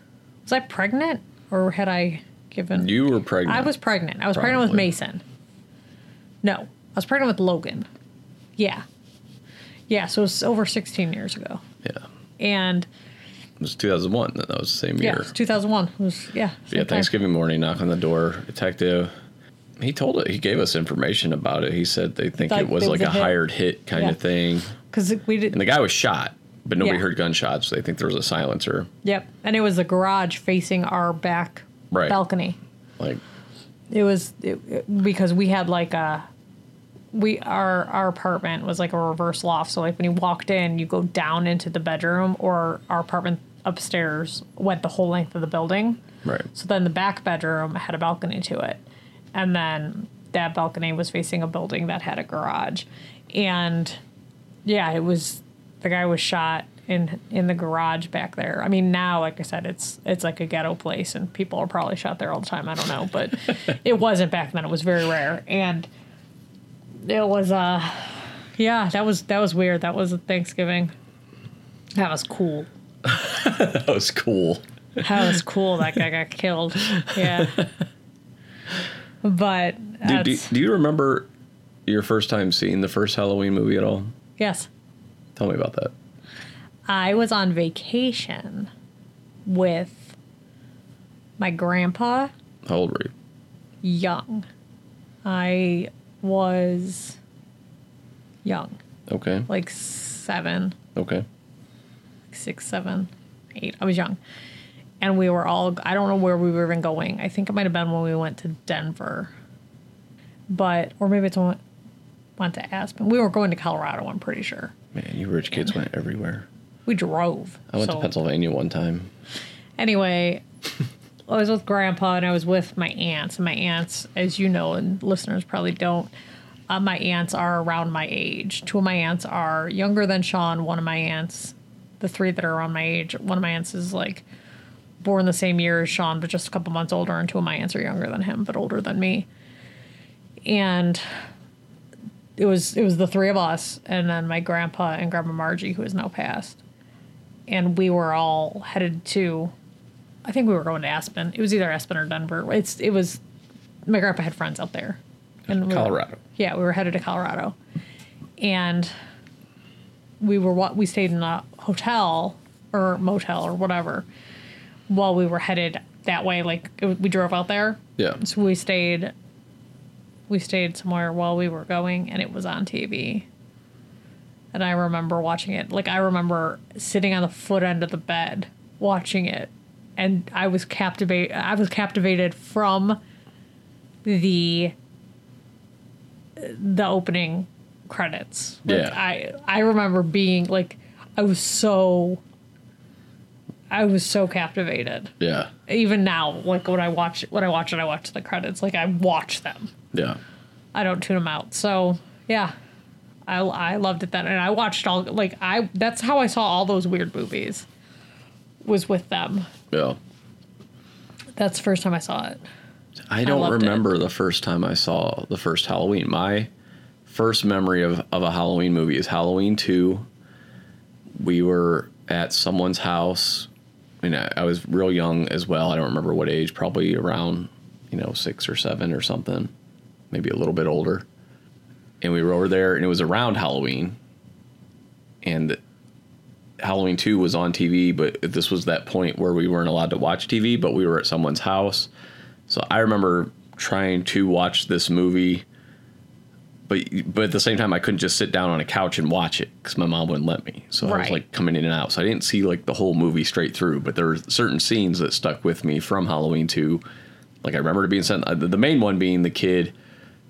was i pregnant or had i given? You were pregnant. i was pregnant. I was pregnant with mason. No i was pregnant with logan. Yeah. Yeah so it was over 16 years ago. Yeah, and was 2001. That was the same yeah year. it was 2001 it was yeah yeah, same time. Thanksgiving morning, knock on the door. Detective. He told it. He gave us information about it. He said they think Like it was like was a, a hit. hired hit kind Yeah. of thing. because we did And the guy was shot, but nobody Yeah. heard gunshots. So they think there was a silencer. yep and it was a garage facing our back Right. balcony Like, It was it, it- because we had like a we our our apartment was like a reverse loft. So like when you walked in, you go down into the bedroom, or our apartment upstairs went the whole length of the building. right. So then the back bedroom had a balcony to it, and then that balcony was facing a building that had a garage, and yeah, it was the guy was shot in in the garage back there. I mean, now like I said, it's it's like a ghetto place, and people are probably shot there all the time. I don't know, but it wasn't back then. It was very rare, and it was uh, yeah, that was that was weird. That was Thanksgiving. That was cool. that was cool. That was cool. That guy got killed. Yeah. But Do, do, do you remember your first time seeing the first Halloween movie at all? yes, Tell me about that. I was on vacation with my grandpa, How old were you? young. I was young, Okay. like seven, Okay. Six, seven, eight. I was young. And we were all, I don't know where we were even going. I think it might have been when we went to Denver. But, or maybe it's when we went to Aspen. We were going to Colorado, I'm pretty sure. Man, you rich kids went everywhere. We drove. I went so- to Pennsylvania one time. Anyway, I was with grandpa and I was with my aunts. And my aunts, as you know, and listeners probably don't, uh, my aunts are around my age. Two of my aunts are younger than Sean. One of my aunts, the three that are around my age, one of my aunts is like born the same year as Sean, but just a couple months older. And two of my aunts are younger than him, but older than me. And it was it was the three of us, and then my grandpa and grandma Margie, who is now passed. And we were all headed to I think we were going to Aspen. It was either Aspen or Denver. It's it was my grandpa had friends out there. And we were- Colorado. yeah, we were headed to Colorado. And we were what we stayed in a hotel or motel or whatever while we were headed that way like it- we drove out there. Yeah. So we stayed we stayed somewhere while we were going and it was on TV. And I remember watching it. Like I remember sitting on the foot end of the bed watching it and I was captivated I was captivated from the the opening credits. Like Yeah. I I remember being like I was so I was so captivated Yeah. even now, like when I watch when I watch it, I watch the credits. Like I watch them. Yeah. I don't tune them out. So yeah, I I loved it then, and I watched all like I. That's how I saw all those weird movies. Was with them. Yeah. That's the first time I saw it. I don't it. remember the first time I saw the first Halloween. My first memory of, of a Halloween movie is Halloween 2. We were at someone's house. I mean, I, I was real young as well. I don't remember what age, probably around, you know, six or seven or something, maybe a little bit older. And we were over there, and it was around Halloween. And Halloween 2 was on TV, but this was that point where we weren't allowed to watch TV, but we were at someone's house. So I remember trying to watch this movie, but but at the same time I couldn't just sit down on a couch and watch it because my mom wouldn't let me. So I was like coming in and out. So I didn't see like the whole movie straight through. But there were certain scenes that stuck with me from Halloween 2. Like I remember it being sent. uh, The main one being the kid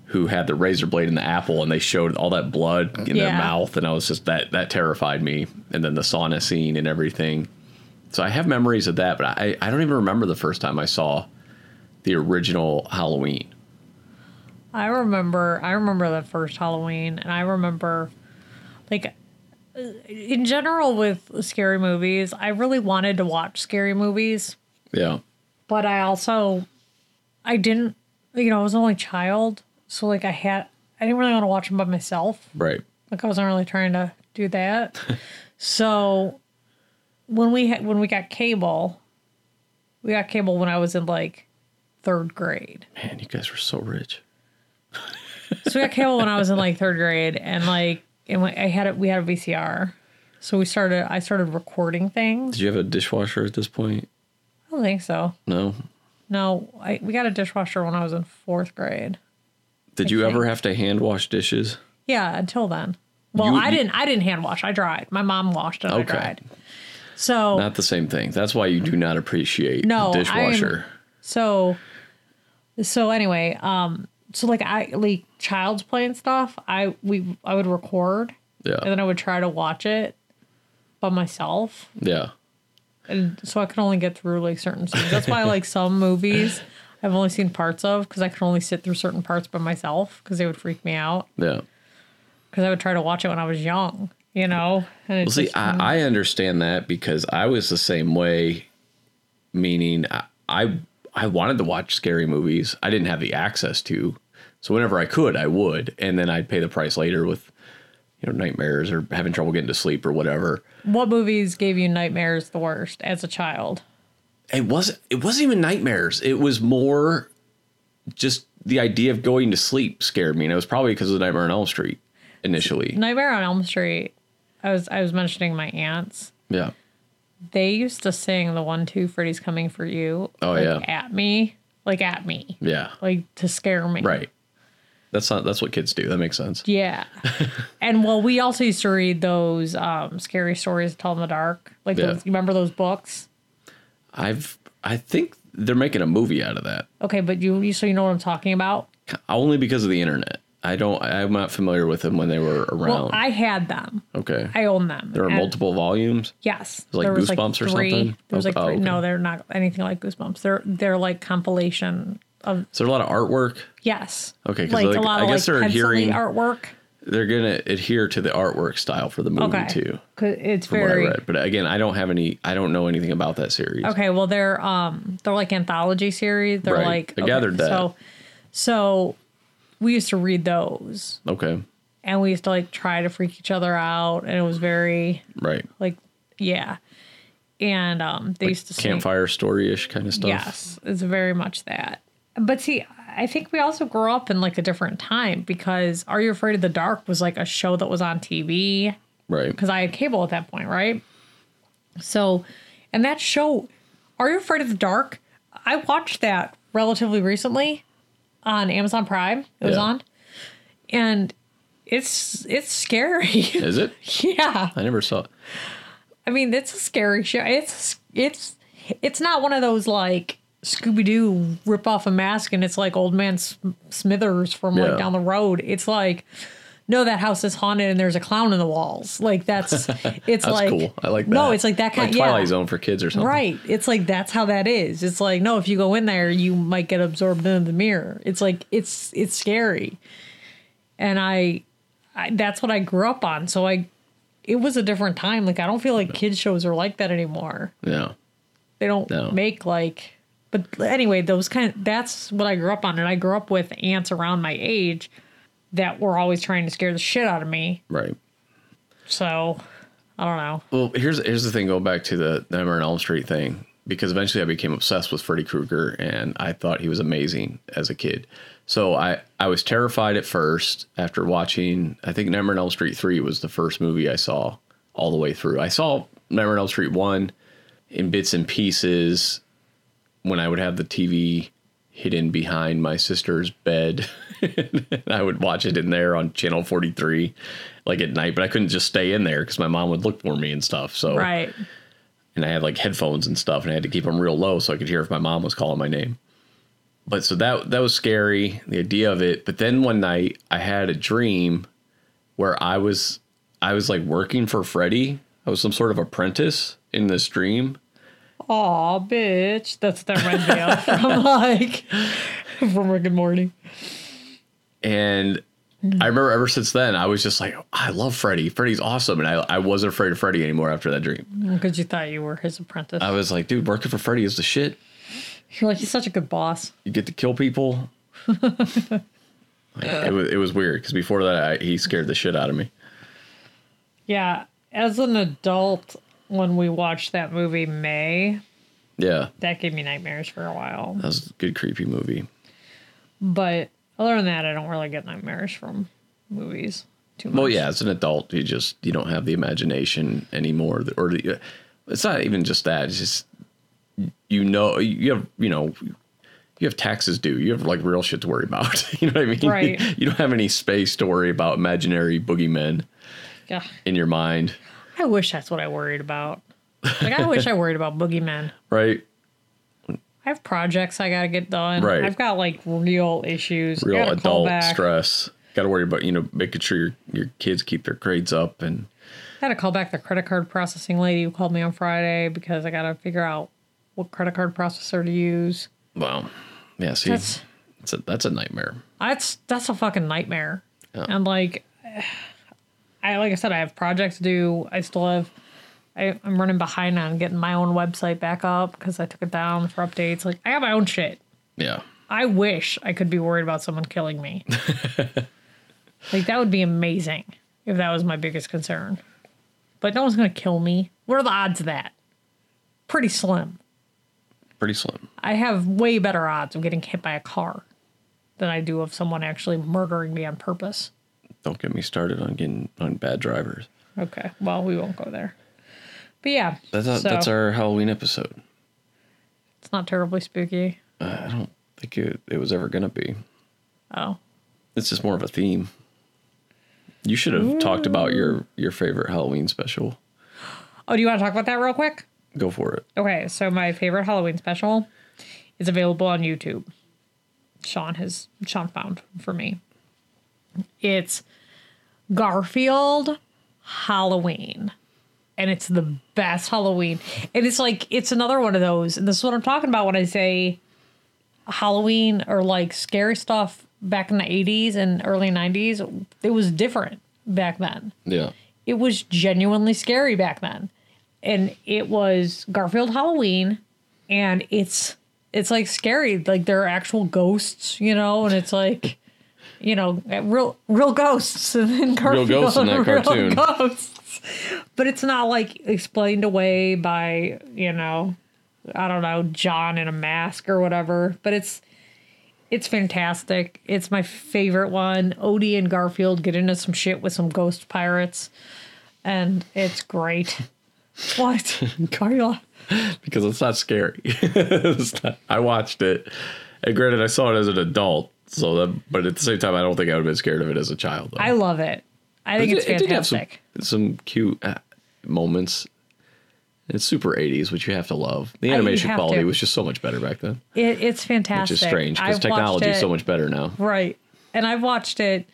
who had the razor blade in the apple, and they showed all that blood in their mouth, and I was just that that terrified me. And then the sauna scene and everything. So I have memories of that, but I I don't even remember the first time I saw the original Halloween. I remember I remember the first Halloween and I remember like in general with scary movies, I really wanted to watch scary movies, Yeah. but I also I didn't you know, I was only a child, so like I had I didn't really want to watch them by myself. Right. Like I wasn't really trying to do that. so when we had when we got cable, we got cable when I was in like third grade. Man, you guys were so rich. So we got cable when I was in like third grade, and like, and I had it. We had a VCR, so we started. I started recording things. Did you have a dishwasher at this point? I don't think so. No. No, I we got a dishwasher when I was in fourth grade. Did I you ever have to hand wash dishes? Yeah, until then. Well, You- I didn't. I didn't hand wash. I dried. My mom washed and I Okay. dried. So Not the same thing. That's why you do not appreciate No, dishwasher. So, so anyway, um, so like I like child's play and stuff. I we I would record yeah. and then I would try to watch it by myself, yeah. and so I could only get through like certain scenes. That's why like some movies I've only seen parts of because I could only sit through certain parts by myself because they would freak me out Yeah. because I would try to watch it when I was young, you know. Well, see, just- I, I understand that because I was the same way. Meaning, I, I I wanted to watch scary movies. I didn't have the access to, so whenever I could, I would, and then I'd pay the price later with, you know nightmares or having trouble getting to sleep or whatever. What movies gave you nightmares the worst as a child? It wasn't. It wasn't even nightmares. It was more just the idea of going to sleep scared me, and it was probably because of the Nightmare on Elm Street initially. Nightmare on Elm Street. I was I was mentioning my aunts. Yeah. They used to sing the one two Freddy's coming for you. Oh, like, yeah. At me. Like at me. Yeah. Like to scare me. Right. That's not. That's what kids do. That makes sense. Yeah. and well, we also used to read those um, scary stories to tell in the dark. Like Yeah. those, you remember those books? I've. I think they're making a movie out of that. Okay, but you, you so you know what I'm talking about? Only because of the internet. I don't. I'm not familiar with them when they were around. Well, I had them. okay. I own them. there are And- multiple volumes. Yes, like there was Goosebumps or three. something? There was like Oh, three. okay. No, they're not anything like Goosebumps. They're they're like compilation of Is there a lot of artwork? yes. Okay, like, like, a lot I of guess like they're adhering- artwork. They're gonna adhere to the artwork style for the movie too. Okay, too. 'Cause it's From what I very read, but again, I don't have any. I don't know anything about that series. Okay, well they're um they're like anthology series. They're Right. like I gathered that. So so we used to read those Okay. and we used to like try to freak each other out and it was very Right. like yeah. And um they used to Campfire story ish kind of stuff. Yes, it's very much that. But see, I think we also grew up in like a different time because Are You Afraid of the Dark was like a show that was on TV Right. because I had cable at that point, right? So, and that show, Are You Afraid of the Dark? I watched that relatively recently on Amazon Prime. It was Yeah. on, and it's it's scary. Is it? yeah, I never saw it. I mean it's a scary show. It's it's it's not one of those like Scooby Doo rip off a mask and it's like Old Man Smithers from Yeah. like down the road. It's like. No, that house is haunted and there's a clown in the walls. Like that's it's That's like cool. I like that. No, it's like that kind like yeah. Twilight Zone for kids or something. Right. It's like that's how that is. It's like no, if you go in there, you might get absorbed into the mirror. It's like it's it's scary. And I, I that's what I grew up on. So I it was a different time. Like I don't feel like kids shows are like that anymore. Yeah. They don't No. make like but anyway, those kind of, that's what I grew up on and I grew up with aunts around my age that were always trying to scare the shit out of me. Right. So I don't know. Well, here's here's the thing. Going back to the Nightmare on Elm Street thing, because eventually I became obsessed with Freddy Krueger, and I thought he was amazing as a kid. So I I was terrified at first after watching. I think Nightmare on Elm Street three was the first movie I saw all the way through. I saw Nightmare on Elm Street one in bits and pieces when I would have the TV hidden behind my sister's bed. and I would watch it in there on channel 43 like at night, but I couldn't just stay in there because my mom would look for me and stuff. So, Right. and I had like headphones and stuff and I had to keep them real low so I could hear if my mom was calling my name. But so that that was scary, the idea of it. But then one night I had a dream where I was I was like working for Freddy. I was some sort of apprentice in this dream. Aw, bitch. That's that reminds me of from like from Rick and Morty. And mm-hmm. I remember ever since then, I was just like, I love Freddy. Freddy's awesome. And I, I wasn't afraid of Freddy anymore after that dream. Because you thought you were his apprentice. I was like, dude, working for Freddy is the shit. You're like, he's such a good boss. You get to kill people. Like, it, was, it was weird because before that, I, he scared the shit out of me. Yeah. As an adult, when we watched that movie May, Yeah, that gave me nightmares for a while. that was a good, creepy movie. But other than that, I don't really get nightmares from movies too much. Well, yeah, as an adult, you just you don't have the imagination anymore, or the, it's not even just that. It's just you know you have you know you have taxes due. You have like real shit to worry about. you know what I mean? Right. You don't have any space to worry about imaginary boogeymen Yeah. in your mind, I wish that's what I worried about. Like, I wish I worried about boogeymen. right? I have projects I gotta get done. Right. I've got like real issues. Real adult stress. Got to worry about you know making sure your your kids keep their grades up and I gotta call back the credit card processing lady who called me on Friday because I gotta figure out what credit card processor to use. well, yeah. See, That's that's a, that's a nightmare. that's that's a fucking nightmare. Yeah. And like, I like I said, I have projects to do. I still have. I, I'm running behind on getting my own website back up because I took it down for updates. Like I have my own shit. Yeah. I wish I could be worried about someone killing me. like that would be amazing. if that was my biggest concern. But no one's gonna kill me. What are the odds of that? Pretty slim. Pretty slim. I have way better odds of getting hit by a car than I do of someone actually murdering me on purpose. Don't get me started on getting on bad drivers. Okay, well, we won't go there. But yeah, That's a, so that's our Halloween episode. it's not terribly spooky. Uh, I don't think it, it was ever gonna be. Oh, It's just more of a theme. You should have talked about your your favorite Halloween special. oh, do you want to talk about that real quick? Go for it. Okay, so my favorite Halloween special is available on YouTube. Sean has Sean found for me. It's Garfield Halloween. And it's the best Halloween. And it's like it's another one of those. And this is what I'm talking about when I say Halloween or like scary stuff back in the 80s and early 90s. It was different back then Yeah. it was genuinely scary back then. And it was Garfield Halloween and it's it's like scary. Like there are actual ghosts, you know, and it's like you know, real real ghosts and Garfield, Real ghosts in that cartoon. ghosts. But it's not like explained away by, you know, I don't know, Jon in a mask or whatever. But it's it's fantastic. It's my favorite one. Odie and Garfield get into some shit with some ghost pirates, and it's great. What? Carla? Because it's not scary. It's not- I watched it. And granted I saw it as an adult, so that but at the same time I don't think I would have been scared of it as a child. Though. I love it. I think It- it's it did have fantastic. some, some cute uh, moments. It's super 80s, which you have to love. The animation quality to. was just so much better back then, It, it's fantastic. which is strange because technology is so much better now. Right. And I've watched it.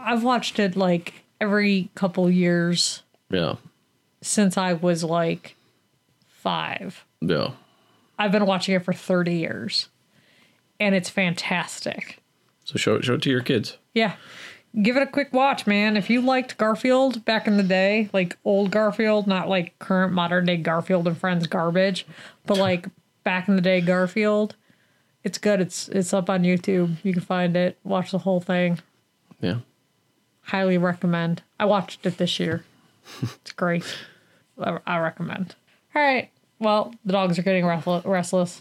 I've watched it like every couple years Yeah, since I was like five. yeah. I've been watching it for 30 years. And it's fantastic. So show it, show it to your kids. Yeah. Give it a quick watch, man. If you liked Garfield back in the day, like old Garfield, not like current modern day Garfield and Friends garbage, but like back in the day Garfield, it's good. It's it's up on YouTube. You can find it. Watch the whole thing. Yeah. Highly recommend. I watched it this year. It's great. I, I recommend. All right. Well, the dogs are getting restless.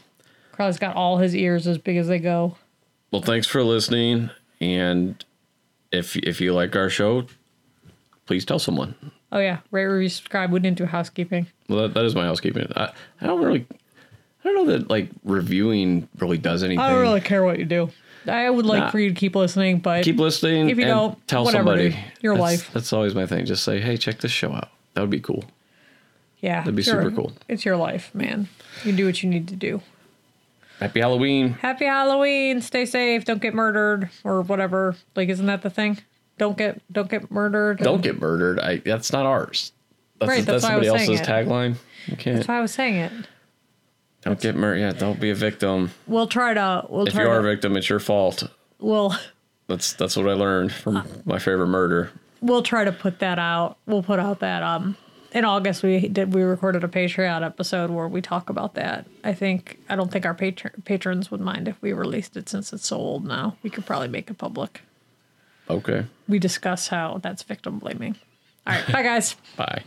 Crowley's got all his ears as big as they go. Well, thanks for listening, and if if you like our show, please tell someone. Oh yeah, rate, review, subscribe. We didn't do housekeeping. Well, that, that is my housekeeping. I, I don't really, I don't know that like reviewing really does anything. I don't really care what you do. I would like Nah. for you to keep listening, but Keep listening. If you and don't, tell whatever, somebody. dude. Your That's- life. That's always my thing. Just say, hey, check this show out. That would be cool. yeah, That'd be super cool. It's your life, man. You do what you need to do. Happy Halloween. Happy Halloween. Stay safe. Don't get murdered or whatever. Like, isn't that the thing? Don't get don't get murdered. Don't get murdered. I that's not ours. That's, Right, that's that's why I was somebody else's tagline. You can't. That's why I was saying it. Don't get murdered. Yeah, don't be a victim. We'll try to. We'll If you are a victim, it's your fault. We'll That's that's what I learned from my favorite murder. we'll try to put that out. We'll put out that um in August we did we recorded a Patreon episode where we talk about that. I think I don't think our patron, patrons would mind if we released it since it's so old now. We could probably make it public. Okay. We discuss how that's victim blaming. All right, bye guys. Bye.